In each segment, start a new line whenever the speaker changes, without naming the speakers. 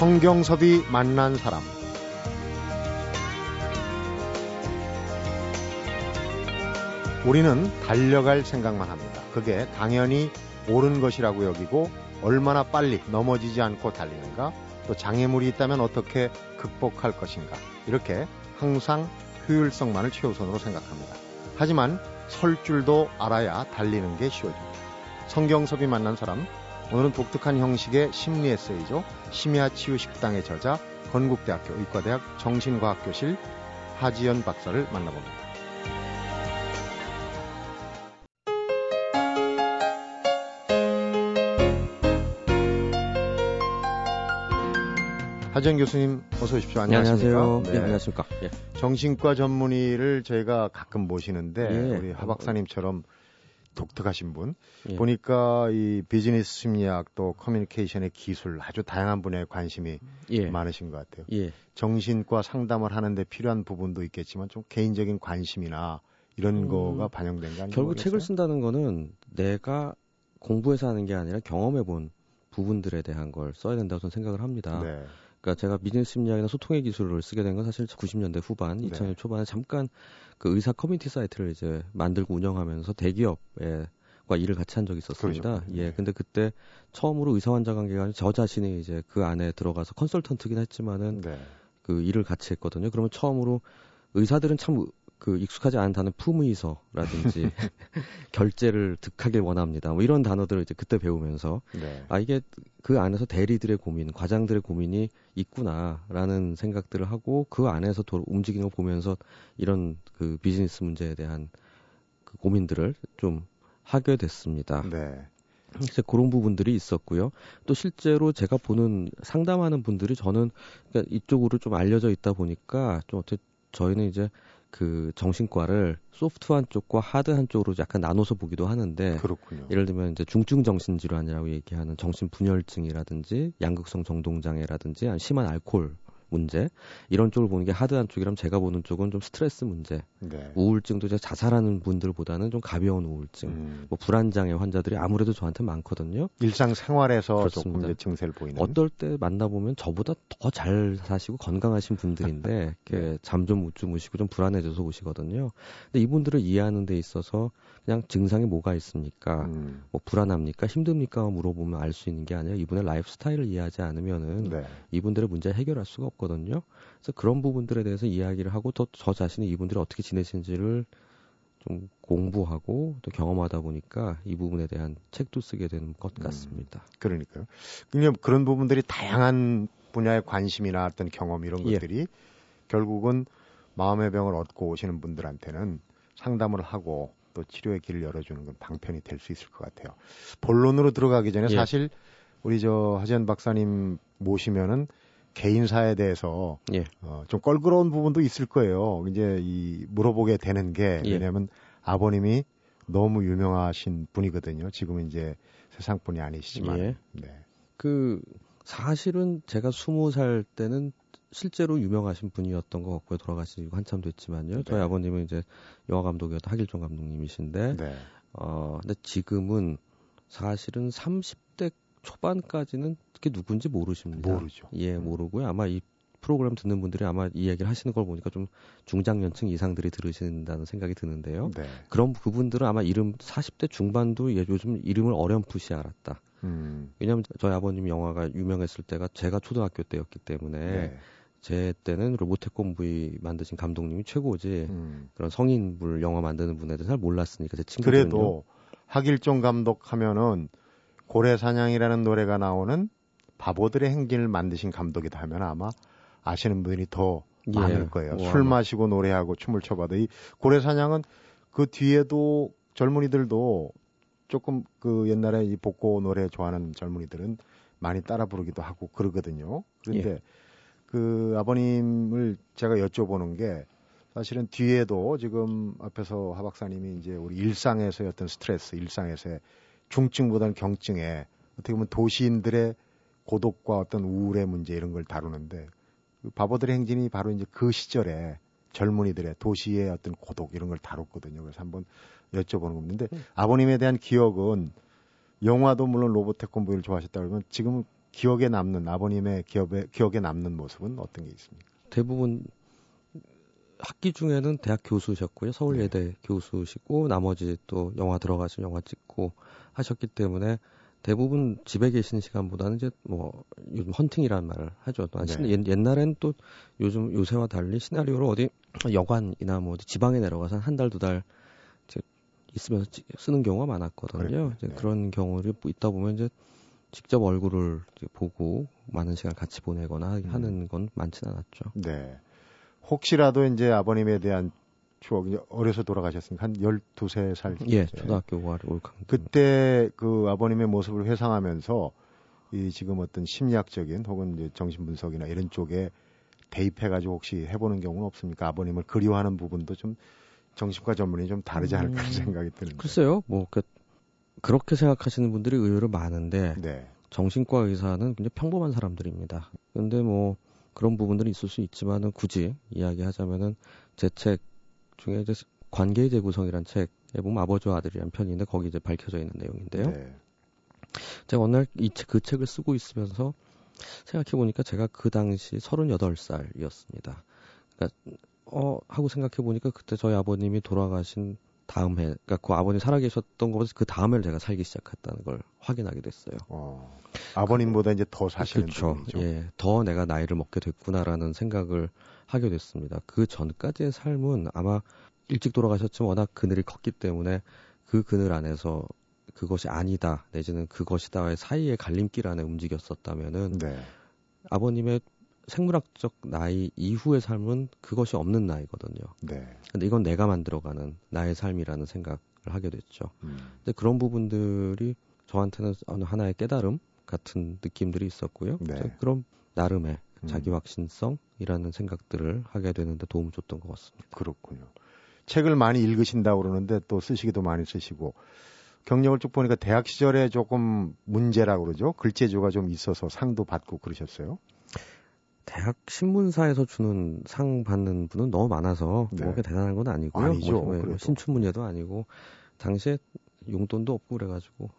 성경섭이 만난 사람 우리는 달려갈 생각만 합니다. 그게 당연히 옳은 것이라고 여기고 얼마나 빨리 넘어지지 않고 달리는가 또 장애물이 있다면 어떻게 극복할 것인가 이렇게 항상 효율성만을 최우선으로 생각합니다. 하지만 설 줄도 알아야 달리는 게 쉬워집니다. 성경섭이 만난 사람 오늘은 독특한 형식의 심리 에세이죠. 심야치유 식당의 저자 건국대학교 의과대학 정신과학교실 하지연 박사를 만나봅니다. 하지연 교수님 어서 오십시오. 안녕하십니까?
안녕하세요. 네. 네, 안녕하십니까? 예.
정신과 전문의를 저희가 가끔 모시는데 예. 우리 하 박사님처럼 독특하신 분 예. 보니까 이 비즈니스 심리학 또 커뮤니케이션의 기술 아주 다양한 분야에 관심이 예. 많으신 것 같아요. 예. 정신과 상담을 하는데 필요한 부분도 있겠지만 좀 개인적인 관심이나 이런 음, 거가 반영된 거 아니에요?
결국 책을 쓴다는 거는 내가 공부해서 하는 게 아니라 경험해 본 부분들에 대한 걸 써야 된다고 저는 생각을 합니다. 네. 그러니까 제가 비즈니스 심리학이나 소통의 기술을 쓰게 된 건 사실 90년대 후반, 네. 2000년 초반에 잠깐 그 의사 커뮤니티 사이트를 이제 만들고 운영하면서 대기업에 과 일을 같이 한 적이 있었습니다. 그렇죠. 예, 네. 근데 그때 처음으로 의사 환자 관계가 저 자신이 이제 그 안에 들어가서 컨설턴트긴 했지만은 네. 그 일을 같이 했거든요. 그러면 처음으로 의사들은 참 그 익숙하지 않은 단어 품의서라든지 결제를 득하게 원합니다. 뭐 이런 단어들을 이제 그때 배우면서 네. 아 이게 그 안에서 대리들의 고민, 과장들의 고민이 있구나라는 생각들을 하고 그 안에서 도, 움직이는 걸 보면서 이런 그 비즈니스 문제에 대한 그 고민들을 좀 하게 됐습니다. 네. 이제 그런 부분들이 있었고요. 또 실제로 제가 보는 상담하는 분들이 저는 그러니까 이쪽으로 좀 알려져 있다 보니까 좀 어떻게 저희는 이제 그 정신과를 소프트 한 쪽과 하드 한 쪽으로 약간 나눠서 보기도 하는데
그렇군요.
예를 들면 이제 중증 정신 질환이라고 얘기하는 정신 분열증이라든지 양극성 정동장애라든지 심한 알코올 문제 이런 쪽을 보는 게 hard한 쪽이라면 제가 보는 쪽은 좀 스트레스 문제, 네. 우울증도 이제 자살하는 분들보다는 좀 가벼운 우울증, 음. 뭐 불안 장애 환자들이 아무래도 저한테 많거든요.
일상 생활에서 조금 이제 증세를 보이는.
어떨 때 만나 보면 저보다 더 잘 사시고 건강하신 분들인데 네. 잠 좀 못 주무시고 좀 불안해져서 오시거든요. 근데 이분들을 이해하는 데 있어서 그냥 증상이 뭐가 있습니까? 음. 뭐 불안합니까? 힘듭니까? 물어보면 알 수 있는 게 아니라 이분의 라이프 스타일을 이해하지 않으면은 네. 이분들의 문제 해결할 수가 없 거든요. 그래서 그런 부분들에 대해서 이야기를 하고 또저 자신이 이분들이 어떻게 지내시는지를 좀 공부하고 또 경험하다 보니까 이 부분에 대한 책도 쓰게 되는 것 음, 같습니다.
음, 그러니까요. 그냥 그런 부분들이 다양한 분야의 관심이나 어떤 경험 이런 예. 것들이 예. 결국은 마음의 병을 얻고 오시는 분들한테는 상담을 하고 또 치료의 길을 열어주는 건 방편이 될 수 있을 것 같아요. 본론으로 들어가기 전에 예. 사실 우리 저 하지연 박사님 모시면은 개인사에 대해서 예. 어, 좀 껄끄러운 부분도 있을 거예요. 이제 이 물어보게 되는 게 예. 왜냐하면 아버님이 너무 유명하신 분이거든요. 지금은 이제 세상 분이 아니시지만. 예. 네.
그 사실은 제가 스무 살 때는 실제로 유명하신 분이었던 것 같고요. 돌아가시고 한참 됐지만요. 네. 저희 아버님은 이제 영화 감독이었던 하길종 감독님이신데, 네. 어, 근데 지금은 사실은 30대 초반까지는 그게 누군지 모르십니다.
모르죠.
예, 음. 모르고요. 아마 이 프로그램 듣는 분들이 아마 이 이야기를 하시는 걸 보니까 좀 중장년층 이상들이 들으신다는 생각이 드는데요. 네. 그럼 그분들은 아마 이름 40대 중반도 요즘 이름을 어렴풋이 알았다. 음. 왜냐하면 저희 아버님 영화가 유명했을 때가 제가 초등학교 때였기 때문에 네. 제 때는 로보테콘 V 만드신 감독님이 최고지 음. 그런 성인물 영화 만드는 분에 대해서 잘 몰랐으니까 제 친구들은
그래도 하길종 감독 하면은 고래 사냥이라는 노래가 나오는 바보들의 행진을 만드신 감독이다 하면 아마 아시는 분이 더 예. 많을 거예요. 우와. 술 마시고 노래하고 춤을 춰봐도 이 고래 사냥은 그 뒤에도 젊은이들도 조금 그 옛날에 이 복고 노래 좋아하는 젊은이들은 많이 따라 부르기도 하고 그러거든요. 그런데 예. 그 아버님을 제가 여쭤보는 게 사실은 뒤에도 지금 앞에서 하 박사님이 이제 우리 일상에서의 어떤 스트레스, 일상에서의 중증보다는 경증에 어떻게 보면 도시인들의 고독과 어떤 우울의 문제 이런 걸 다루는데 그 바보들의 행진이 바로 이제 그 시절에 젊은이들의 도시의 어떤 고독 이런 걸 다뤘거든요. 그래서 한번 여쭤보는 겁니다. 음. 아버님에 대한 기억은 영화도 물론 로봇 태권브이를 좋아하셨다 그러면 지금 기억에 남는 아버님의 기업에, 기억에 남는 모습은 어떤 게 있습니까?
대부분 학기 중에는 대학 교수셨고요. 서울예대 네. 교수시고 나머지 또 영화 들어가서 영화 찍고 하셨기 때문에 대부분 집에 계시는 시간보다는 이제 뭐 요즘 헌팅이라는 말을 하죠. 또 네. 옛날엔 또 요즘 요새와 달리 시나리오로 어디 여관이나 뭐 어디 지방에 내려가서 한 달 두달 이제 있으면서 쓰는 경우가 많았거든요. 이제 네. 그런 경우를 있다 보면 이제 직접 얼굴을 보고 많은 시간 같이 보내거나 음. 하는 건 많지는 않았죠.
네. 혹시라도 이제 아버님에 대한 추억이 어려서 돌아가셨으니까 한 12세 살.
예, 초등학교 올
그때 그 아버님의 모습을 회상하면서 이 지금 어떤 심리학적인 혹은 이제 정신분석이나 이런 쪽에 대입해가지고 혹시 해보는 경우는 없습니까? 아버님을 그리워하는 부분도 좀 정신과 전문이 좀 다르지 않을까 음, 생각이 드는데.
글쎄요, 뭐 그, 그렇게 생각하시는 분들이 의외로 많은데 네. 정신과 의사는 굉장히 평범한 사람들입니다. 근데 뭐 그런 부분들이 있을 수 있지만은 굳이 이야기하자면은 제 책 중에 이제 관계의 재구성이란 책에 보면 아버지와 아들이란 있는데 거기 이제 밝혀져 있는 내용인데요. 네. 제가 어느 날이그 책을 쓰고 있으면서 생각해 보니까 제가 그 당시 38살이었습니다. 그러니까 어 하고 생각해 보니까 그때 저희 아버님이 돌아가신 다음 해, 그러니까 그 아버님 살아계셨던 것보다 그 다음 해를 제가 살기 시작했다는 걸 확인하게 됐어요. 어,
아버님보다 그, 이제 더 사시는
그렇죠. 예, 더 내가 나이를 먹게 됐구나라는 생각을 하게 됐습니다. 그 전까지의 삶은 아마 일찍 돌아가셨지만 워낙 그늘이 컸기 때문에 그 그늘 안에서 그것이 아니다 내지는 그것이다의 사이의 갈림길 안에 움직였었다면은 네. 아버님의 생물학적 나이 이후의 삶은 그것이 없는 나이거든요. 네. 근데 이건 내가 만들어가는 나의 삶이라는 생각을 하게 됐죠. 음. 근데 그런 부분들이 저한테는 어느 하나의 깨달음 같은 느낌들이 있었고요. 네. 그럼 나름의 음. 자기 확신성 이라는 생각들을 하게 되는데 도움을 줬던 것 같습니다.
그렇군요. 책을 많이 읽으신다고 그러는데 또 쓰시기도 많이 쓰시고 경력을 쭉 보니까 대학 시절에 조금 문제라고 그러죠. 글재주가 좀 있어서 상도 받고 그러셨어요.
대학 신문사에서 주는 상 받는 분은 너무 많아서 네. 뭐게 대단한 건 아니고요.
아니죠. 뭐,
뭐 신춘문예도 아니고 당시에 용돈도 없고 그래가지고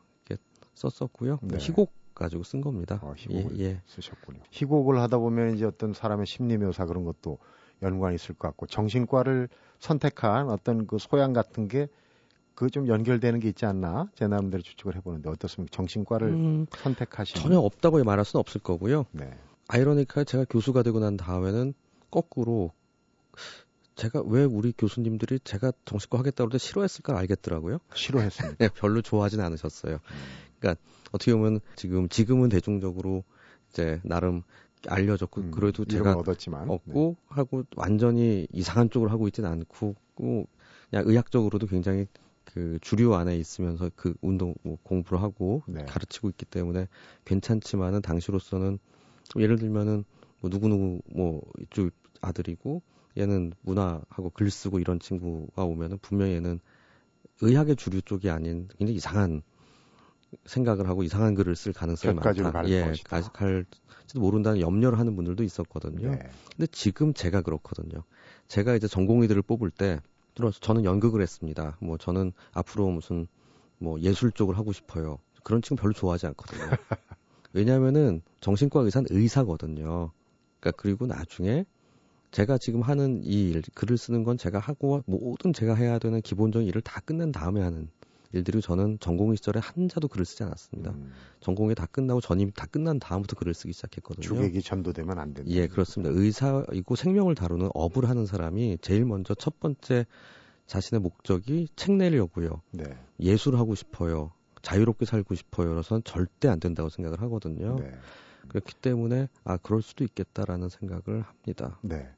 썼었고요. 네. 희곡 가지고 쓴 겁니다.
아, 희곡을 예, 예. 쓰셨군요. 희곡을 하다 보면 이제 어떤 사람의 심리 묘사 그런 것도 연관이 있을 것 같고 정신과를 선택한 어떤 그 소양 같은 게 그좀 연결되는 게 있지 않나 제 나름대로 추측을 해보는데 어떻습니까? 정신과를 음, 선택하신
전혀 없다고 말할 수는 없을 거고요. 네. 아이러니카에 제가 교수가 되고 난 다음에는 거꾸로 제가 왜 우리 교수님들이 제가 정식과 하겠다고 할 때 싫어했을까 알겠더라고요.
싫어했습니다.
네, 별로 좋아하진 않으셨어요. 음. 그러니까 어떻게 보면 지금 지금은 대중적으로 이제 나름 알려졌고 음, 그래도 제가
얻었지만
얻고 네. 하고 완전히 이상한 쪽으로 하고 있지는 않고 그냥 의학적으로도 굉장히 그 주류 안에 있으면서 그 운동 뭐 공부를 하고 네. 가르치고 있기 때문에 괜찮지만은 당시로서는 예를 들면은 뭐 누구누구 뭐 이쪽 아들이고 얘는 문화하고 글 쓰고 이런 친구가 오면은 분명히 얘는 의학의 주류 쪽이 아닌 굉장히 이상한 생각을 하고 이상한 글을 쓸 가능성이
많다.
예, 가, 갈지도 모른다는 염려를 하는 분들도 있었거든요. 네. 근데 지금 제가 그렇거든요. 제가 이제 전공의들을 뽑을 때 들어서 저는 연극을 했습니다. 뭐 저는 앞으로 무슨 뭐 예술 쪽을 하고 싶어요. 그런 친구 별로 좋아하지 않거든요. 왜냐하면은 정신과 의사는 의사거든요. 그러니까 그리고 나중에 제가 지금 하는 이 일, 글을 쓰는 건 제가 하고 모든 제가 해야 되는 기본적인 일을 다 끝낸 다음에 하는 일들이 저는 전공의 시절에 한자도 글을 쓰지 않았습니다. 음. 전공이 다 끝나고 전임이 다 끝난 다음부터 글을 쓰기 시작했거든요.
주객이 전도되면 안 된다.
예, 그렇습니다. 의사이고 생명을 다루는 업을 하는 사람이 제일 먼저 첫 번째 자신의 목적이 책 내려고요. 네. 예술을 하고 싶어요. 자유롭게 살고 싶어요. 그래서는 절대 안 된다고 생각을 하거든요. 네. 그렇기 때문에 아 그럴 수도 있겠다라는 생각을 합니다.
네.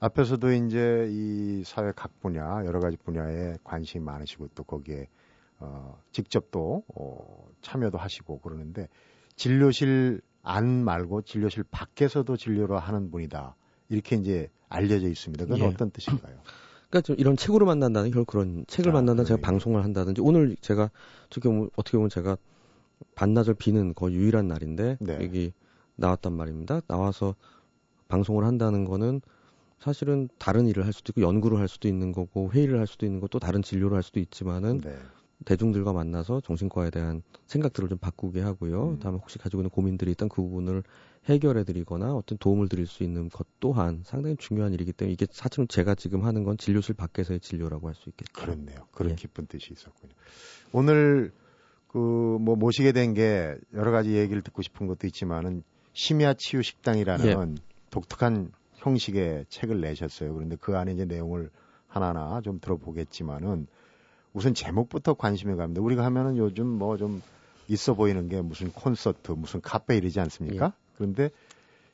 앞에서도 이제 이 사회 각 분야 여러 가지 분야에 관심이 많으시고 또 거기에 어, 직접 또 어, 참여도 하시고 그러는데 진료실 안 말고 진료실 밖에서도 진료를 하는 분이다 이렇게 이제 알려져 있습니다. 그건 예. 어떤 뜻인가요?
그러니까 좀 이런 책으로 만난다는 결국 그런 책을 아, 만난다 제가 방송을 한다든지 오늘 제가 어떻게 보면 어떻게 보면 제가 반나절 비는 거의 유일한 날인데 네. 여기 나왔단 말입니다. 나와서 방송을 한다는 거는 사실은 다른 일을 할 수도 있고 연구를 할 수도 있는 거고 회의를 할 수도 있는 거또 다른 진료를 할 수도 있지만은 네. 대중들과 만나서 정신과에 대한 생각들을 좀 바꾸게 하고요. 음. 다음에 혹시 가지고 있는 고민들이 있던 그 부분을 해결해 드리거나 어떤 도움을 드릴 수 있는 것 또한 상당히 중요한 일이기 때문에 이게 사실은 제가 지금 하는 건 진료실 밖에서의 진료라고 할 수 있겠죠.
그렇네요. 그런 예. 깊은 뜻이 있었군요. 오늘 그 뭐 모시게 된 게 여러 가지 얘기를 듣고 싶은 것도 있지만은 심야 치유 식당이라는 예. 독특한 형식의 책을 내셨어요. 그런데 그 안에 이제 내용을 하나하나 좀 들어보겠지만은 우선 제목부터 관심이 갑니다. 우리가 하면은 요즘 뭐 좀 있어 보이는 게 무슨 콘서트, 무슨 카페 이러지 않습니까? 예. 그런데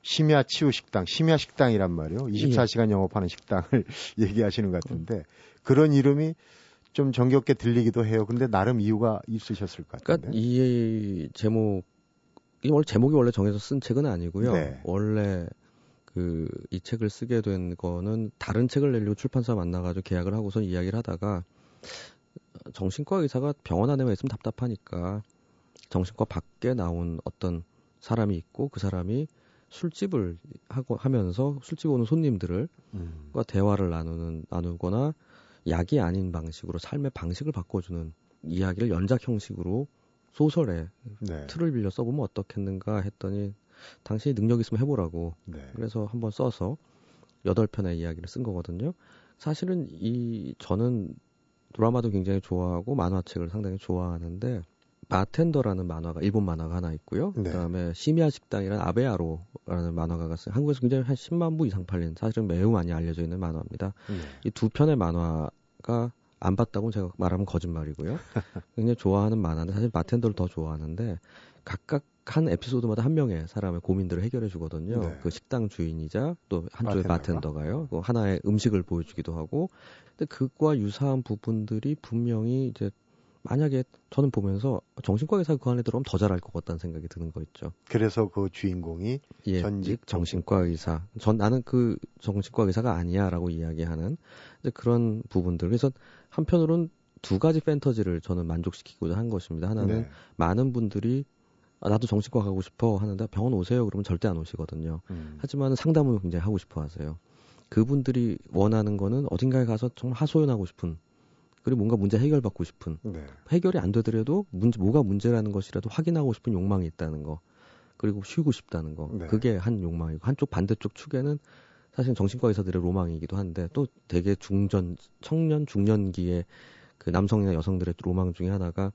심야 치유 식당, 심야 식당이란 말이요. 24시간 예. 영업하는 식당을 얘기하시는 것 같은데 그런 이름이 좀 정겹게 들리기도 해요. 근데 나름 이유가 있으셨을 것 같은데.
그러니까 이 제목 이 원래 제목이 원래 정해서 쓴 책은 아니고요. 네. 원래 그 이 책을 쓰게 된 거는 다른 책을 내려고 출판사 만나가지고 계약을 하고서 이야기를 하다가 정신과 의사가 병원 안에만 있으면 답답하니까 정신과 밖에 나온 어떤 사람이 있고 그 사람이 술집을 하고 하면서 술집 오는 손님들을 음. 과 대화를 나누는 나누거나 약이 아닌 방식으로 삶의 방식을 바꿔주는 이야기를 연작 형식으로 소설에 네. 틀을 빌려 써보면 어떻겠는가 했더니 당신이 능력 있으면 해보라고 네. 그래서 한번 써서 여덟 편의 이야기를 쓴 거거든요. 사실은 이 저는 드라마도 굉장히 좋아하고 만화책을 상당히 좋아하는데 바텐더라는 만화가 일본 만화가 하나 있고요. 네. 그다음에 심야 식당이라는 아베아로라는 만화가 갔어요. 한국에서 굉장히 한 10만 부 이상 팔린 사실은 매우 많이 알려져 있는 만화입니다. 네. 이두 편의 만화가 안 봤다고 제가 말하면 거짓말이고요. 굉장히 좋아하는 만화인데 사실 바텐더를 더 좋아하는데 각각 한 에피소드마다 한 명의 사람의 고민들을 해결해 주거든요. 네. 그 식당 주인이자 또 한쪽의 바텐더가요. 그 하나의 음식을 보여주기도 하고 근데 그과 유사한 부분들이 분명히 이제 만약에 저는 보면서 정신과 의사 그 안에 들어오면 더 잘할 것 같다는 생각이 드는 거 있죠.
그래서 그 주인공이
예, 전직 정신과 의사. 전 나는 그 정신과 의사가 아니야라고 이야기하는 그런 부분들. 그래서 한편으론 두 가지 팬터지를 저는 만족시키고자 한 것입니다. 하나는 네. 많은 분들이 아, 나도 정신과 가고 싶어 하는데 병원 오세요 그러면 절대 안 오시거든요. 음. 하지만 상담을 굉장히 하고 싶어 하세요. 그분들이 원하는 거는 어딘가에 가서 정말 하소연하고 싶은 그리고 뭔가 문제 해결받고 싶은 네. 해결이 안 되더라도 문제 뭐가 문제라는 것이라도 확인하고 싶은 욕망이 있다는 거 그리고 쉬고 싶다는 거 네. 그게 한 욕망이고 한쪽 반대쪽 축에는 사실 정신과 의사들의 로망이기도 한데 또 되게 중전 청년 중년기에 그 남성이나 여성들의 로망 중에 하나가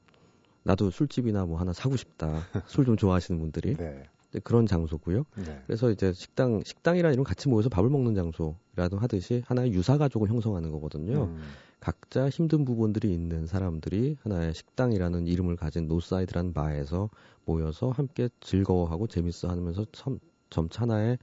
나도 술집이나 뭐 하나 사고 싶다 술 좀 좋아하시는 분들이 네. 그런 장소고요. 네. 그래서 이제 식당 식당이라는 이런 같이 모여서 밥을 먹는 장소라도 하듯이 하나의 유사 가족을 형성하는 거거든요. 음. 각자 힘든 부분들이 있는 사람들이 하나의 식당이라는 이름을 가진 노사이드라는 바에서 모여서 함께 즐거워하고 재밌어 하면서 참, 점차 하나의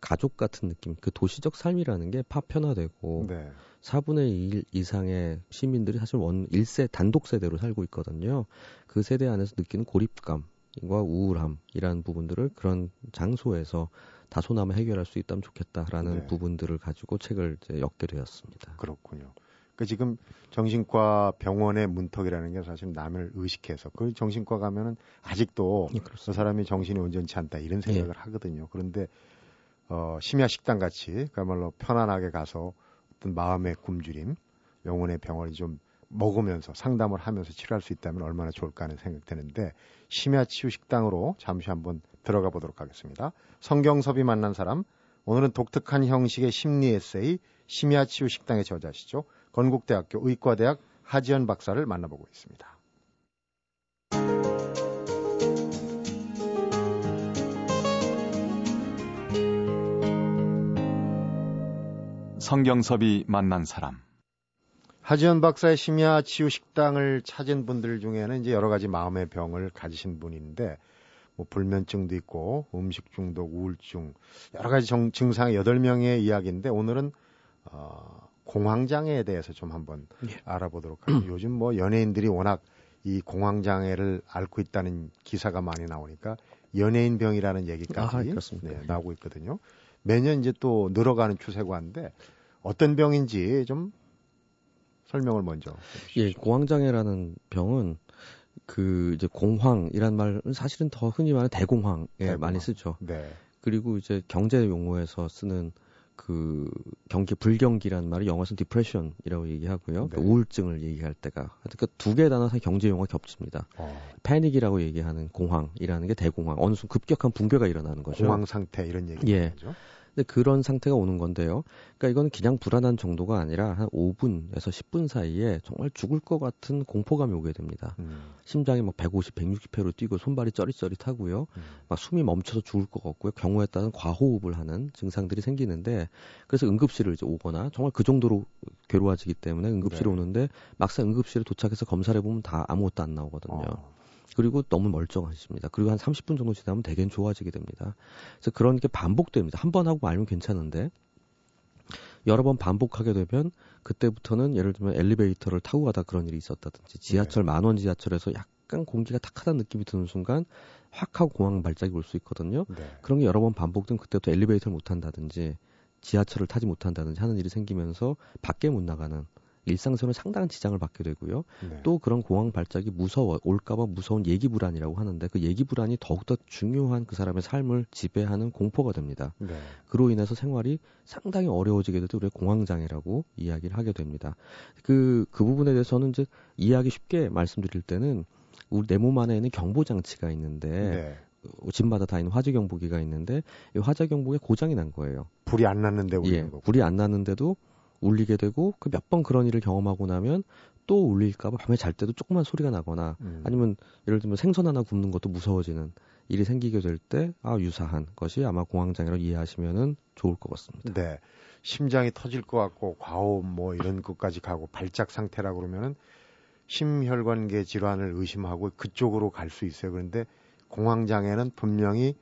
가족 같은 느낌, 그 도시적 삶이라는 게 파편화되고 네. 4분의 1 이상의 시민들이 사실 원 1세 단독 세대로 살고 있거든요. 그 세대 안에서 느끼는 고립감, 과 우울함이라는 부분들을 그런 장소에서 다소나마 해결할 수 있다면 좋겠다라는 네. 부분들을 가지고 책을 이제 엮게 되었습니다.
그렇군요. 그 지금 정신과 병원의 문턱이라는 게 사실 남을 의식해서 그 정신과 가면은 아직도 네, 그 사람이 정신이 온전치 않다 이런 생각을 네. 하거든요. 그런데 어 심야 식당 같이 그야말로 편안하게 가서 어떤 마음의 굶주림, 영혼의 병원이 좀 먹으면서 상담을 하면서 치료할 수 있다면 얼마나 좋을까 하는 생각 드는데 심야 치유 식당으로 잠시 한번 들어가 보도록 하겠습니다. 성경섭이 만난 사람 오늘은 독특한 형식의 심리 에세이 심야 치유 식당의 저자시죠. 건국대학교 의과대학 하지연 박사를 만나보고 있습니다.
성경섭이 만난 사람
하지연 박사의 심야 치유 식당을 찾은 분들 중에는 이제 여러 가지 마음의 병을 가지신 분인데 뭐 불면증도 있고 음식 중독, 우울증 여러 가지 정, 증상의 여덟 명의 이야기인데 오늘은 어, 공황 장애에 대해서 좀 한번 예. 알아보도록 하죠. 요즘 뭐 연예인들이 워낙 이 공황 장애를 앓고 있다는 기사가 많이 나오니까 연예인 병이라는 얘기까지 아, 네, 나오고 있거든요. 매년 이제 또 늘어가는 추세고 한데 어떤 병인지 좀 설명을 먼저.
해주시죠. 예, 공황장애라는 병은 그 이제 공황이란 말은 사실은 더 흔히 말하는 대공황에 대공황. 많이 쓰죠. 네. 그리고 이제 경제 용어에서 쓰는 그 경기 불경기라는 말을 영어에서는 depression이라고 얘기하고요. 네. 그 우울증을 얘기할 때가 그러니까 두 개의 단어 사이 경제 용어가 겹칩니다. 어. 패닉이라고 얘기하는 공황이라는 게 대공황. 어느 순간 급격한 붕괴가 일어나는 거죠.
공황 상태 이런 얘기죠. 예.
근데 그런 상태가 오는 건데요. 그러니까 이거는 그냥 불안한 정도가 아니라 한 5분에서 10분 사이에 정말 죽을 것 같은 공포감이 오게 됩니다. 음. 심장이 막 150, 160회로 뛰고 손발이 쩌릿쩌릿하고요. 음. 막 숨이 멈춰서 죽을 것 같고요. 경우에 따른 과호흡을 하는 증상들이 생기는데 그래서 응급실을 이제 오거나 정말 그 정도로 괴로워지기 때문에 응급실에 네. 오는데 막상 응급실에 도착해서 검사를 해보면 다 아무것도 안 나오거든요. 어. 그리고 너무 멀쩡하십니다. 그리고 한 30분 정도 지나면 대개는 좋아지게 됩니다. 그래서 그런 게 반복됩니다. 한 번 하고 말면 괜찮은데 여러 번 반복하게 되면 그때부터는 예를 들면 엘리베이터를 타고 가다 그런 일이 있었다든지 지하철 네. 만원 지하철에서 약간 공기가 탁하다는 느낌이 드는 순간 확 하고 공황 발작이 올 수 있거든요. 네. 그런 게 여러 번 반복되면 그때부터 엘리베이터를 못 탄다든지 지하철을 타지 못한다든지 하는 일이 생기면서 밖에 못 나가는 일상생활에 상당한 지장을 받게 되고요. 네. 또 그런 공황 발작이 무서워 올까봐 무서운 얘기 불안이라고 하는데 그 얘기 불안이 더욱더 중요한 그 사람의 삶을 지배하는 공포가 됩니다. 네. 그로 인해서 생활이 상당히 어려워지게 되도 우리가 공황 장애라고 이야기를 하게 됩니다. 그그 그 부분에 대해서는 이제 이해하기 쉽게 말씀드릴 때는 우리 내 몸 안에 있는 경보 장치가 있는데 네. 집마다 다 있는 화재 경보기가 있는데 이 화재 경보기에 고장이 난 거예요.
불이 안 났는데 예,
거. 불이 안 났는데도 울리게 되고 그 몇 번 그런 일을 경험하고 나면 또 울릴까봐 밤에 잘 때도 조그만 소리가 나거나 음. 아니면 예를 들면 생선 하나 굽는 것도 무서워지는 일이 생기게 될 때 아 유사한 것이 아마 공황장애로 이해하시면은 좋을 것 같습니다.
네. 심장이 터질 것 같고 과호흡 뭐 이런 것까지 가고 발작 상태라 그러면은 심혈관계 질환을 의심하고 그쪽으로 갈 수 있어요. 그런데 공황장애는 분명히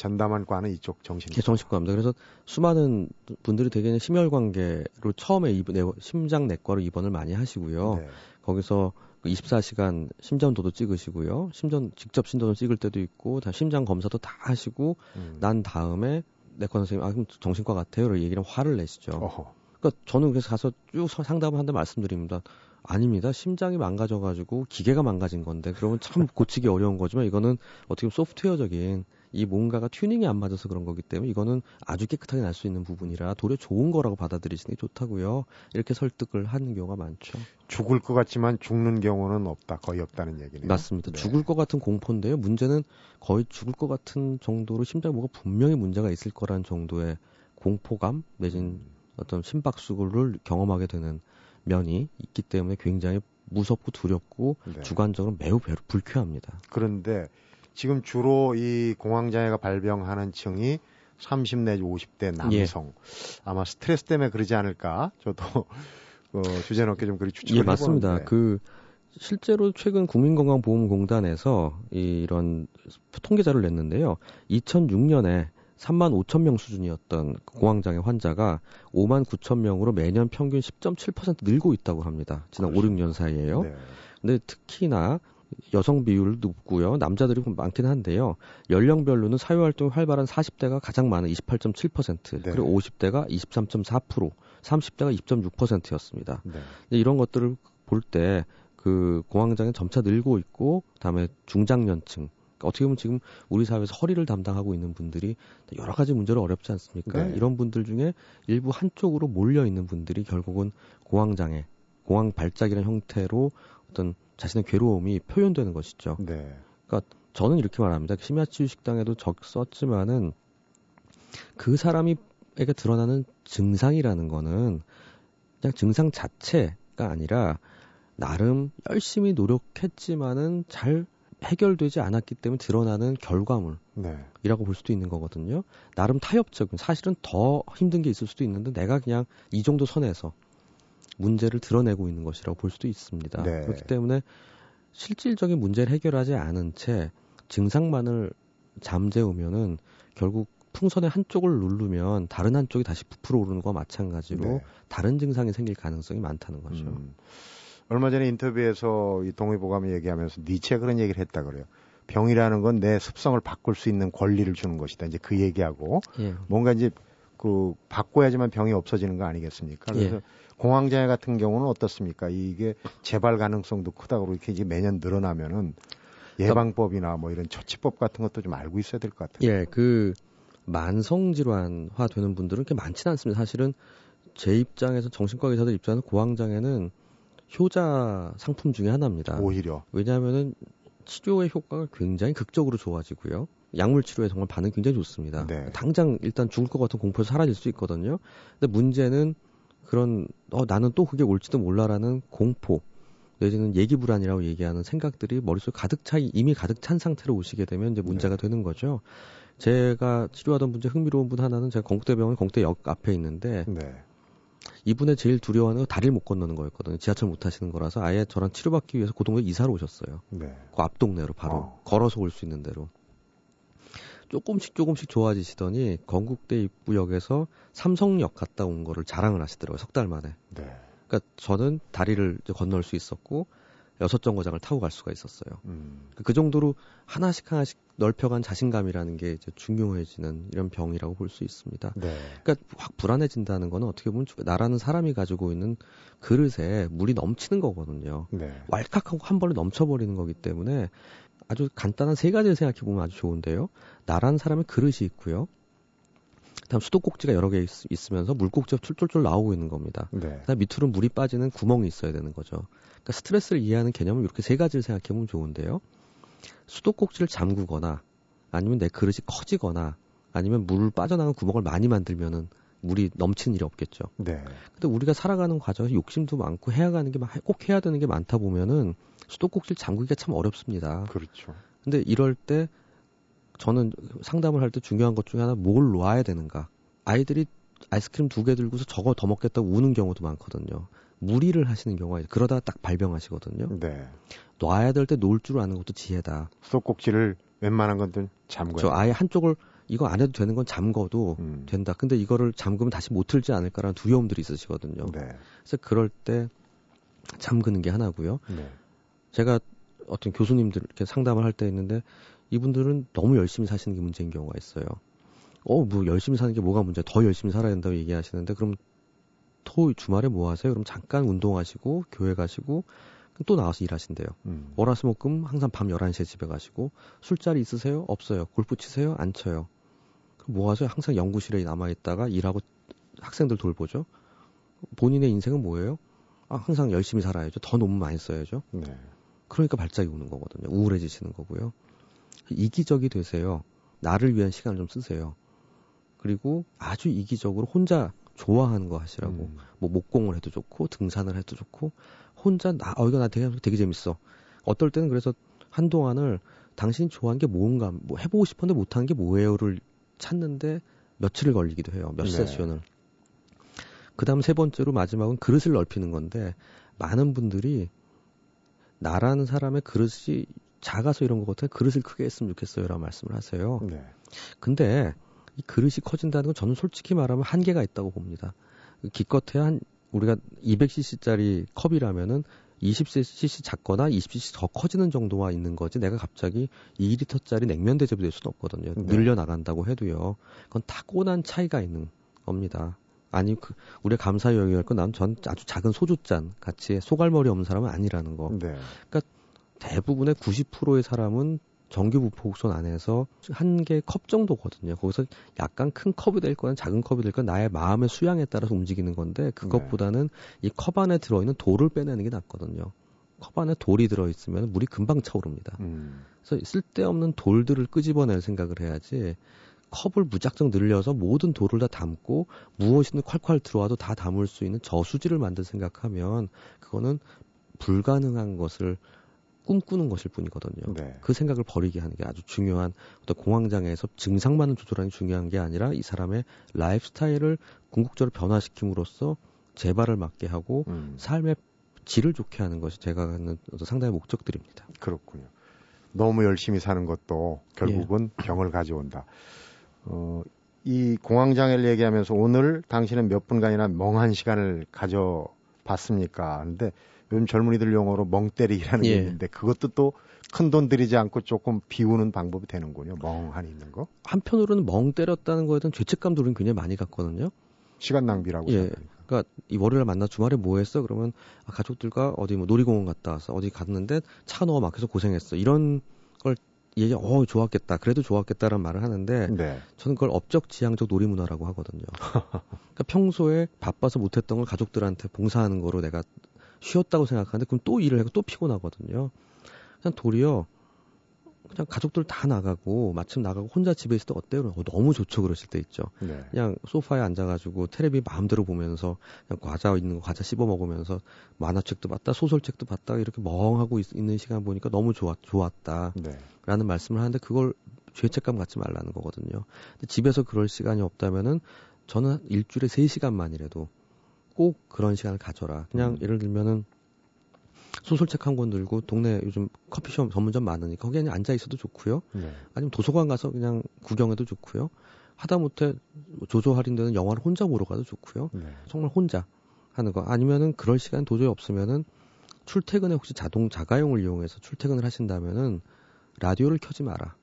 전담한 과는 이쪽 정신.
예, 정신과입니다. 그래서 수많은 분들이 대개는 심혈관계로 처음에 입, 내, 심장 내과로 입원을 많이 하시고요. 네. 거기서 24시간 그 심전도도 찍으시고요. 심전 직접 심전도 찍을 때도 있고 다 심장 검사도 다 하시고 음. 난 다음에 내과 선생님 아 그럼 정신과 같아요를 얘기를 화를 내시죠. 어허. 그러니까 저는 그래서 가서 쭉 상담을 한데 말씀드립니다. 아닙니다. 심장이 망가져가지고 기계가 망가진 건데 그러면 참 고치기 어려운 거지만 이거는 어떻게 보면 소프트웨어적인 이 뭔가가 튜닝이 안 맞아서 그런 거기 때문에 이거는 아주 깨끗하게 날 수 있는 부분이라 도리어 좋은 거라고 받아들이시는 게 좋다고요. 이렇게 설득을 하는 경우가 많죠.
죽을 것 같지만 죽는 경우는 없다. 거의 없다는 얘기네요.
맞습니다. 네. 죽을 것 같은 공포인데요. 문제는 거의 죽을 것 같은 정도로 심장에 뭐가 분명히 문제가 있을 거라는 정도의 공포감 내진 음. 어떤 심박수를 경험하게 되는 면이 있기 때문에 굉장히 무섭고 두렵고 네. 주관적으로 매우 불쾌합니다.
그런데 지금 주로 이 공황장애가 발병하는 층이 30 내지 50대 남성. 예. 아마 스트레스 때문에 그러지 않을까? 저도 어, 주제 넘게 좀 그리 추측을 예,
맞습니다. 해보는데. 그 실제로 최근 국민건강보험공단에서 이런 통계자를 냈는데요. 2006년에 3만 5천 명 수준이었던 공황장애 환자가 5만 9천 명으로 매년 평균 10.7% 늘고 있다고 합니다. 지난 그렇죠. 5, 6년 사이에요. 네. 근데 특히나 여성 비율 높고요. 남자들이 많긴 한데요. 연령별로는 사회활동이 활발한 40대가 가장 많은 28.7%, 네. 그리고 50대가 23.4%, 30대가 2.6%였습니다. 네. 이런 것들을 볼 때 그 공황장애 점차 늘고 있고, 그다음에 중장년층, 그러니까 어떻게 보면 지금 우리 사회에서 허리를 담당하고 있는 분들이 여러 가지 문제로 어렵지 않습니까? 네. 이런 분들 중에 일부 한쪽으로 몰려 있는 분들이 결국은 공황장애, 공황 발작이라는 형태로 어떤 자신의 괴로움이 표현되는 것이죠. 네. 그러니까 저는 이렇게 말합니다. 심야치유 식당에도 적 썼지만은 그 사람이에게 드러나는 증상이라는 거는 그냥 증상 자체가 아니라 나름 열심히 노력했지만은 잘 해결되지 않았기 때문에 드러나는 결과물이라고 네. 볼 수도 있는 거거든요. 나름 타협적인 사실은 더 힘든 게 있을 수도 있는데 내가 그냥 이 정도 선에서 문제를 드러내고 있는 것이라고 볼 수도 있습니다. 네. 그렇기 때문에 실질적인 문제를 해결하지 않은 채 증상만을 잠재우면은 결국 풍선의 한쪽을 누르면 다른 한쪽이 다시 부풀어 오르는 것과 마찬가지로 네. 다른 증상이 생길 가능성이 많다는 거죠. 음.
얼마 전에 인터뷰에서 이 동의보감이 얘기하면서 니체 그런 얘기를 했다 그래요. 병이라는 건 내 습성을 바꿀 수 있는 권리를 주는 것이다. 이제 그 얘기하고 예. 뭔가 이제 그 바꿔야지만 병이 없어지는 거 아니겠습니까? 그래서 예. 공황장애 같은 경우는 어떻습니까? 이게 재발 가능성도 크다고 이렇게 이제 매년 늘어나면은 예방법이나 뭐 이런 처치법 같은 것도 좀 알고 있어야 될 것 같아요.
예, 그 만성 질환화 되는 분들은 그렇게 많지는 않습니다. 사실은 제 입장에서 정신과 의사들 입장에서 고황장애는 효자 상품 중에 하나입니다.
오히려.
왜냐하면은 치료의 효과가 굉장히 극적으로 좋아지고요. 약물 치료에 정말 반응 굉장히 좋습니다. 네. 당장 일단 죽을 것 같은 공포에서 사라질 수 있거든요. 근데 문제는 그런 어 나는 또 그게 올지도 몰라라는 공포 내지는 얘기 불안이라고 얘기하는 생각들이 머릿속에 가득 차 이미 가득 찬 상태로 오시게 되면 이제 문제가 네. 되는 거죠. 제가 치료하던 분중 흥미로운 분 하나는 제가 건국대병원 공대역 앞에 있는데 네. 이분의 제일 두려워하는 건 다리를 못 건너는 거였거든요. 지하철 못 타시는 거라서 아예 저랑 치료받기 위해서 고동에 이사를 오셨어요. 네. 그 앞 동네로 바로 어. 걸어서 올 수 있는 대로. 조금씩 조금씩 좋아지시더니 건국대 입구역에서 삼성역 갔다 온 거를 자랑을 하시더라고요. 석 달 만에. 네. 그러니까 저는 다리를 건널 수 있었고 여섯 정거장을 타고 갈 수가 있었어요. 음. 그 정도로 하나씩 하나씩 넓혀간 자신감이라는 게 이제 중요해지는 이런 병이라고 볼 수 있습니다. 네. 그러니까 확 불안해진다는 거는 어떻게 보면 나라는 사람이 가지고 있는 그릇에 물이 넘치는 거거든요. 네. 왈칵하고 한 번에 넘쳐버리는 거기 때문에 아주 간단한 세 가지를 생각해 보면 아주 좋은데요. 나라는 사람의 그릇이 있고요. 다음 수도꼭지가 여러 개 있, 으면서 물꼭지가 쫄쫄쫄 나오고 있는 겁니다. 네. 그다음 밑으로 물이 빠지는 구멍이 있어야 되는 거죠. 그러니까 스트레스를 이해하는 개념은 이렇게 세 가지를 생각해 보면 좋은데요. 수도꼭지를 잠그거나 아니면 내 그릇이 커지거나 아니면 물 빠져나가는 구멍을 많이 만들면은 물이 넘치는 일이 없겠죠. 네. 근데 우리가 살아가는 과정에서 욕심도 많고 해야 하는 게 꼭 해야 되는 게 많다 보면은 수도꼭지를 잠그기가 참 어렵습니다.
그렇죠.
근데 이럴 때 저는 상담을 할 때 중요한 것 중에 하나 뭘 놔야 되는가. 아이들이 아이스크림 두 개 들고서 저거 더 먹겠다고 우는 경우도 많거든요. 무리를 하시는 경우가 그러다 딱 발병하시거든요. 네. 놔야 될 때 놓을 줄 아는 것도 지혜다.
수도꼭지를 웬만한 건들 잠궈요.
저 아예 한쪽을 이거 안 해도 되는 건 잠궈도 음. 된다. 근데 이거를 잠그면 다시 못 틀지 않을까라는 두려움들이 있으시거든요. 네. 그래서 그럴 때 잠그는 게 하나고요. 네. 제가 어떤 교수님들 이렇게 상담을 할 때 있는데 이분들은 너무 열심히 사시는 게 문제인 경우가 있어요. 어, 뭐 열심히 사는 게 뭐가 문제야? 더 열심히 살아야 된다고 얘기하시는데 그럼 토 주말에 뭐 하세요? 그럼 잠깐 운동하시고 교회 가시고 또 나와서 일하신대요. 음. 월화수목금 항상 밤 11시에 집에 가시고 술자리 있으세요? 없어요. 골프 치세요? 안 쳐요. 뭐 하세요? 항상 연구실에 남아 있다가 일하고 학생들 돌보죠. 본인의 인생은 뭐예요? 아, 항상 열심히 살아야죠. 더 논문 많이 써야죠. 네. 그러니까 발작이 오는 거거든요. 우울해지시는 거고요. 이기적이 되세요. 나를 위한 시간을 좀 쓰세요. 그리고 아주 이기적으로 혼자 좋아하는 거 하시라고. 음. 뭐 목공을 해도 좋고 등산을 해도 좋고 혼자 나 어 이거 나 되게 되게 재밌어. 어떨 때는 그래서 한동안을 당신이 좋아하는 게 뭔가 뭐 해보고 싶었는데 못한 게 뭐예요를 찾는데 며칠을 걸리기도 해요. 몇 네. 세션을. 그다음 세 번째로 마지막은 그릇을 넓히는 건데 많은 분들이 나라는 사람의 그릇이 작아서 이런 것 같아요. 그릇을 크게 했으면 좋겠어요라고 말씀을 하세요. 네. 근데 이 그릇이 커진다는 건 저는 솔직히 말하면 한계가 있다고 봅니다. 기껏해야 한 우리가 200cc짜리 컵이라면은 20cc 작거나 20cc 더 커지는 정도와 있는 거지 내가 갑자기 2리터짜리 냉면 대접이 될 수는 없거든요. 네. 늘려 나간다고 해도요. 그건 타고난 차이가 있는 겁니다. 아니 그 우리 가 감사히 여겨야 할건 난 전 아주 작은 소주잔 같이 소갈머리 없는 사람은 아니라는 거. 네. 그러니까 대부분의 90%의 사람은 정규 부포 곡선 안에서 한 개 컵 정도거든요. 거기서 약간 큰 컵이 될 거는 작은 컵이 될 건 나의 마음의 수양에 따라서 움직이는 건데 그것보다는 네. 이컵 안에 들어있는 돌을 빼내는 게 낫거든요. 컵 안에 돌이 들어있으면 물이 금방 차오릅니다. 음. 그래서 쓸데없는 돌들을 끄집어낼 생각을 해야지 컵을 무작정 늘려서 모든 돌을 다 담고 무엇이든 콸콸 들어와도 다 담을 수 있는 저수지를 만들 생각하면 그거는 불가능한 것을 꿈꾸는 것일 뿐이거든요. 네. 그 생각을 버리게 하는 게 아주 중요한 어떤 공황장애에서 증상만을 조절하는 게 중요한 게 아니라 이 사람의 라이프 스타일을 궁극적으로 변화시킴으로써 재발을 막게 하고 음. 삶의 질을 좋게 하는 것이 제가 하는 어떤 상당히 목적들입니다.
그렇군요. 너무 열심히 사는 것도 결국은 예. 병을 가져온다. 어, 이 공황장애를 얘기하면서 오늘 당신은 몇 분간이나 멍한 시간을 가져봤습니까? 근데 요즘 젊은이들 용어로 멍때리기라는 예. 게 있는데 그것도 또 큰 돈 들이지 않고 조금 비우는 방법이 되는군요. 멍하니 있는 거.
한편으로는 멍 때렸다는 거에 대한 죄책감도 우리는 굉장히 많이 갖거든요.
시간 낭비라고.
예. 생각하니까. 그러니까 이 월요일 만나 주말에 뭐 했어? 그러면 아, 가족들과 어디 뭐 놀이공원 갔다 와서 어디 갔는데 차 너무 막혀서 고생했어. 이런 걸 얘기, 어, 좋았겠다. 그래도 좋았겠다라는 말을 하는데, 네. 저는 그걸 업적 지향적 놀이 문화라고 하거든요. 그러니까 평소에 바빠서 못했던 걸 가족들한테 봉사하는 거로 내가 쉬었다고 생각하는데, 그럼 또 일을 하고 또 피곤하거든요. 그냥 도리어, 그냥 가족들 다 나가고 마침 나가고 혼자 집에 있을 때 어때요? 어, 너무 좋죠 그러실 때 있죠. 네. 그냥 소파에 앉아가지고 테레비 마음대로 보면서 그냥 과자 있는 거 과자 씹어 먹으면서 만화책도 봤다 소설책도 봤다 이렇게 멍하고 있, 는 시간 보니까 너무 좋았 좋았다. 네. 라는 말씀을 하는데 그걸 죄책감 갖지 말라는 거거든요. 근데 집에서 그럴 시간이 없다면은 저는 일주일에 3 시간만이라도 꼭 그런 시간을 가져라. 그냥 음. 예를 들면은 소설책 한 권 들고 동네 요즘 커피숍 전문점 많으니까 거기 그냥 앉아 있어도 좋고요. 네. 아니면 도서관 가서 그냥 구경해도 좋고요. 하다못해 뭐 조조 할인되는 영화를 혼자 보러 가도 좋고요. 네. 정말 혼자 하는 거 아니면은 그럴 시간 도저히 없으면은 출퇴근에 혹시 자동 자가용을 이용해서 출퇴근을 하신다면은 라디오를 켜지 마라.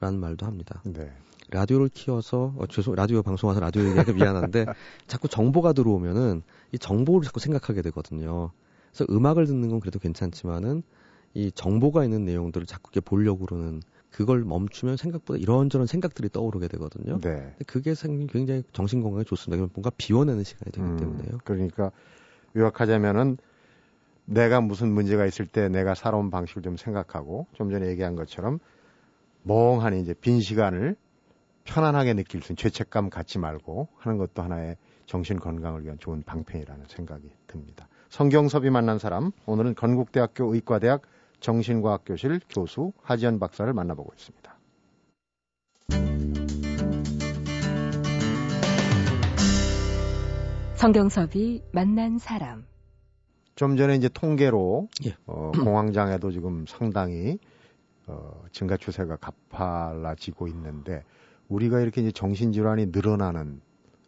라는 말도 합니다. 네. 라디오를 키워서 어, 죄송 라디오 방송와서 라디오 얘기하기 미안한데 자꾸 정보가 들어오면은 이 정보를 자꾸 생각하게 되거든요. 그래서 음악을 듣는 건 그래도 괜찮지만은 이 정보가 있는 내용들을 자꾸 이렇게 보려고 그러는 그걸 멈추면 생각보다 이런저런 생각들이 떠오르게 되거든요. 네. 그게 굉장히 정신 건강에 좋습니다. 뭔가 비워내는 시간이 되기 음, 때문에요.
그러니까 요약하자면은 내가 무슨 문제가 있을 때 내가 살아온 방식을 좀 생각하고 좀 전에 얘기한 것처럼 멍하니 이제 빈 시간을 편안하게 느낄 수 있는 죄책감 갖지 말고 하는 것도 하나의 정신 건강을 위한 좋은 방편이라는 생각이 듭니다. 성경섭이 만난 사람, 오늘은 건국대학교 의과대학 정신과학교실 교수 하지연 박사를 만나보고 있습니다.
성경섭이 만난 사람.
좀 전에 이제 통계로 예. 어, 공황장애도 지금 상당히 어, 증가 추세가 가팔라지고 있는데 우리가 이렇게 이제 정신질환이 늘어나는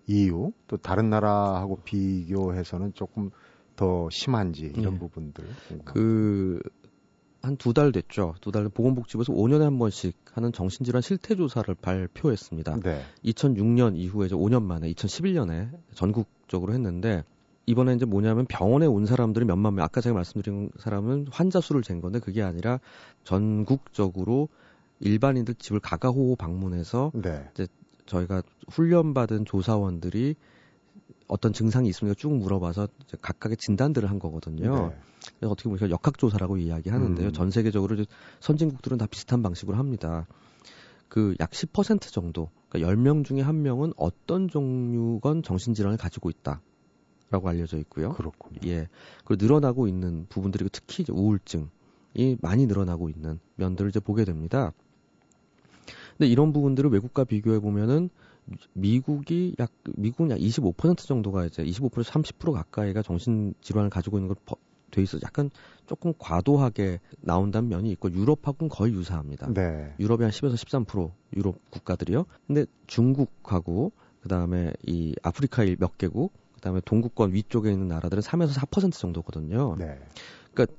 이유 또 다른 나라하고 비교해서는 조금 더 심한지 이런 예. 부분들.
그 한 두 달 됐죠. 두 달 보건복지부에서 5년에 한 번씩 하는 정신질환 실태 조사를 발표했습니다. 네. 2006년 이후에 이제 5년 만에 2011년에 전국적으로 했는데 이번에 이제 뭐냐면 병원에 온 사람들이 몇만 명, 아까 제가 말씀드린 사람은 환자 수를 잰 건데 그게 아니라 전국적으로 일반인들 집을 가가호호 방문해서 네. 이제 저희가 훈련받은 조사원들이 어떤 증상이 있습니까? 쭉 물어봐서 각각의 진단들을 한 거거든요. 네. 그래서 어떻게 보면 역학조사라고 이야기하는데요. 음. 전 세계적으로 선진국들은 다 비슷한 방식으로 합니다. 그 약 10% 정도, 그러니까 10명 중에 한 명은 어떤 종류건 정신질환을 가지고 있다 라고 알려져 있고요.
그렇군요.
예. 그리고 늘어나고 있는 부분들이 특히 우울증이 많이 늘어나고 있는 면들을 이제 보게 됩니다. 근데 이런 부분들을 외국과 비교해 보면은 미국이 약 미국은 약 25% 정도가 이제 25% 30% 가까이가 정신 질환을 가지고 있는 걸돼 있어 약간 조금 과도하게 나온다는 면이 있고 유럽하고는 거의 유사합니다. 네. 유럽이 한 10에서 13% 유럽 국가들이요. 근데 중국하고 그다음에 이 아프리카 몇 개국 그다음에 동구권 위쪽에 있는 나라들은 3에서 4% 정도거든요. 네. 그러니까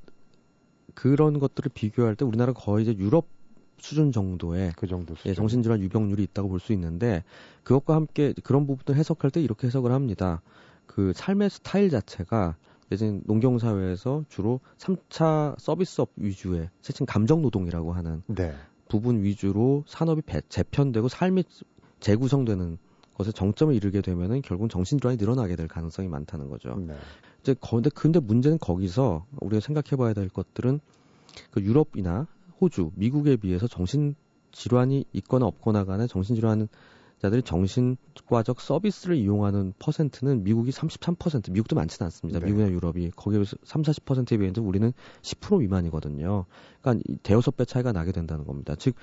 그런 것들을 비교할 때 우리나라 거의 이제 유럽 수준 정도의
그 정도
수준. 예, 정신질환 유병률이 있다고 볼 수 있는데 그것과 함께 그런 부분들 해석할 때 이렇게 해석을 합니다. 그 삶의 스타일 자체가 예전 농경 사회에서 주로 3차 서비스업 위주의 세칭 감정 노동이라고 하는 네. 부분 위주로 산업이 배, 재편되고 삶이 재구성되는 것에 정점을 이르게 되면은 결국 정신질환이 늘어나게 될 가능성이 많다는 거죠. 네. 이제 근데 근데 문제는 거기서 우리가 생각해봐야 될 것들은 그 유럽이나 호주, 미국에 비해서 정신 질환이 있거나 없거나 간에 정신 질환 자들이 정신과적 서비스를 이용하는 퍼센트는 미국이 33%, 미국도 많지는 않습니다. 네. 미국이나 유럽이 거기에 비해서 3, 40%에 비해서 우리는 10% 미만이거든요. 그러니까 대여섯 배 차이가 나게 된다는 겁니다. 즉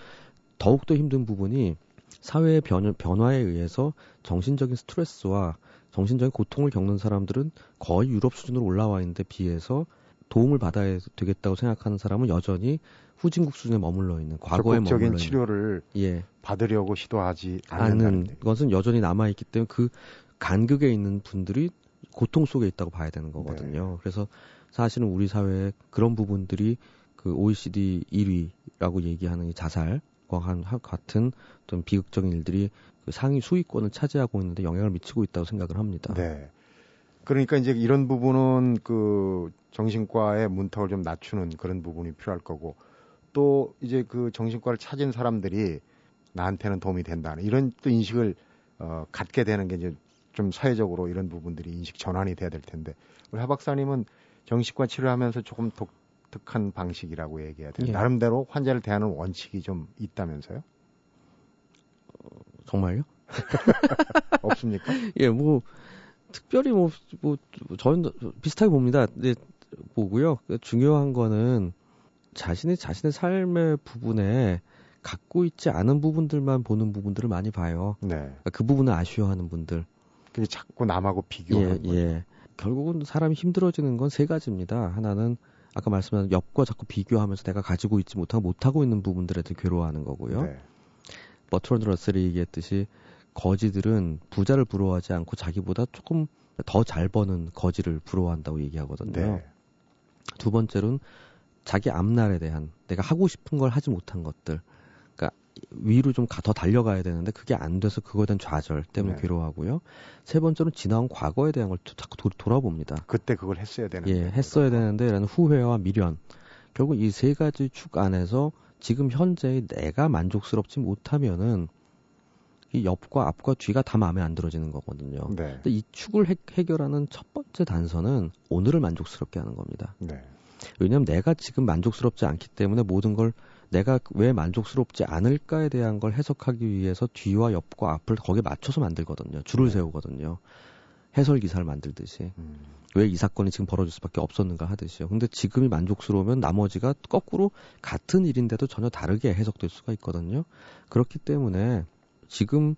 더욱더 힘든 부분이 사회의 변, 변화에 의해서 정신적인 스트레스와 정신적인 고통을 겪는 사람들은 거의 유럽 수준으로 올라와 있는데 비해서 도움을 받아야 되겠다고 생각하는 사람은 여전히 후진국 수준에 머물러 있는 과거에
머물러 있는 치료를 예. 받으려고 시도하지 않는
것은 여전히 남아 있기 때문에 그 간극에 있는 분들이 고통 속에 있다고 봐야 되는 거거든요. 네. 그래서 사실은 우리 사회에 그런 부분들이 그 OECD 1위라고 얘기하는 이 자살 과한 같은 어떤 비극적인 일들이 그 상위 수위권을 차지하고 있는데 영향을 미치고 있다고 생각을 합니다.
네. 그러니까 이제 이런 부분은 그 정신과의 문턱을 좀 낮추는 그런 부분이 필요할 거고 또 이제 그 정신과를 찾은 사람들이 나한테는 도움이 된다는 이런 또 인식을 어, 갖게 되는 게 이제 좀 사회적으로 이런 부분들이 인식 전환이 돼야 될 텐데 우리 하 박사님은 정신과 치료하면서 조금 독 특한 방식이라고 얘기해야 돼요. 예. 나름대로 환자를 대하는 원칙이 좀 있다면서요?
어, 정말요?
없습니까?
예, 뭐 특별히 뭐, 뭐 저는 비슷하게 봅니다. 네, 보고요. 중요한 거는 자신의 자신의 삶의 부분에 갖고 있지 않은 부분들만 보는 부분들을 많이 봐요. 네. 그러니까 그 부분을 아쉬워하는 분들.
그게 자꾸 남하고 비교하는
예, 예. 결국은 사람이 힘들어지는 건 세 가지입니다. 하나는 아까 말씀하신 옆과 자꾸 비교하면서 내가 가지고 있지 못하고 못하고 있는 부분들에 대해 괴로워하는 거고요. 네. 버트런드 러셀이 얘기했듯이 거지들은 부자를 부러워하지 않고 자기보다 조금 더 잘 버는 거지를 부러워한다고 얘기하거든요. 네. 두 번째로는 자기 앞날에 대한 내가 하고 싶은 걸 하지 못한 것들. 위로 좀 더 달려가야 되는데 그게 안 돼서 그거에 대한 좌절 때문에 네. 괴로워하고요. 세 번째로는 지나온 과거에 대한 걸 자꾸 도, 돌아봅니다.
그때 그걸 했어야 되는데.
예, 했어야 되는데라는 후회와 미련. 결국 이 세 가지 축 안에서 지금 현재 내가 만족스럽지 못하면은 이 옆과 앞과 뒤가 다 마음에 안 들어지는 거거든요. 네. 근데 이 축을 해, 해결하는 첫 번째 단서는 오늘을 만족스럽게 하는 겁니다. 네. 왜냐하면 내가 지금 만족스럽지 않기 때문에 모든 걸 내가 왜 만족스럽지 않을까에 대한 걸 해석하기 위해서 뒤와 옆과 앞을 거기에 맞춰서 만들거든요. 줄을 네. 세우거든요. 해설 기사를 만들듯이. 음. 왜이 사건이 지금 벌어질 수밖에 없었는가 하듯이요. 근데 지금이 만족스러우면 나머지가 거꾸로 같은 일인데도 전혀 다르게 해석될 수가 있거든요. 그렇기 때문에 지금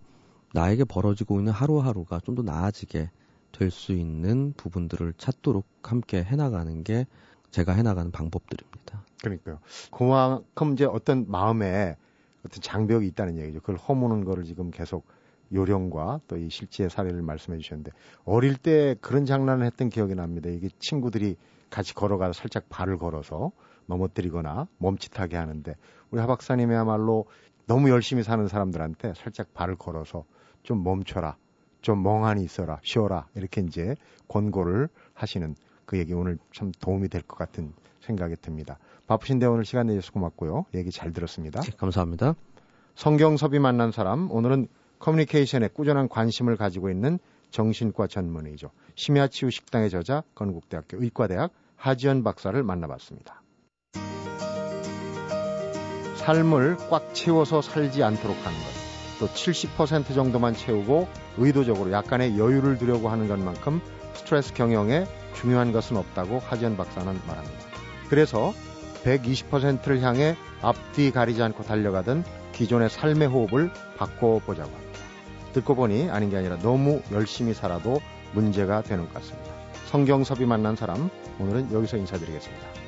나에게 벌어지고 있는 하루하루가 좀 더 나아지게 될 수 있는 부분들을 찾도록 함께 해나가는 게 제가 해나가는 방법들입 니다.
그러니까요. 그만큼 이제 어떤 마음에 어떤 장벽이 있다는 얘기죠. 그걸 허무는 거를 지금 계속 요령과 또 이 실제 사례를 말씀해 주셨는데 어릴 때 그런 장난을 했던 기억이 납니다. 이게 친구들이 같이 걸어가서 살짝 발을 걸어서 넘어뜨리거나 멈칫하게 하는데 우리 하 박사님이야말로 너무 열심히 사는 사람들한테 살짝 발을 걸어서 좀 멈춰라. 좀 멍하니 있어라. 쉬어라. 이렇게 이제 권고를 하시는 그 얘기 오늘 참 도움이 될 것 같은 생각이 듭니다. 바쁘신데 오늘 시간 내주셔서 고맙고요. 얘기 잘 들었습니다.
네, 감사합니다.
성경섭이 만난 사람 오늘은 커뮤니케이션에 꾸준한 관심을 가지고 있는 정신과 전문의죠. 심야치유 식당의 저자 건국대학교 의과대학 하지연 박사를 만나봤습니다. 삶을 꽉 채워서 살지 않도록 하는 것. 또 70% 정도만 채우고 의도적으로 약간의 여유를 두려고 하는 것만큼 스트레스 경영에 중요한 것은 없다고 하지연 박사는 말합니다. 그래서 120%를 향해 앞뒤 가리지 않고 달려가던 기존의 삶의 호흡을 바꿔보자고 합니다. 듣고 보니 아닌 게 아니라 너무 열심히 살아도 문제가 되는 것 같습니다. 성경섭이 만난 사람, 오늘은 여기서 인사드리겠습니다.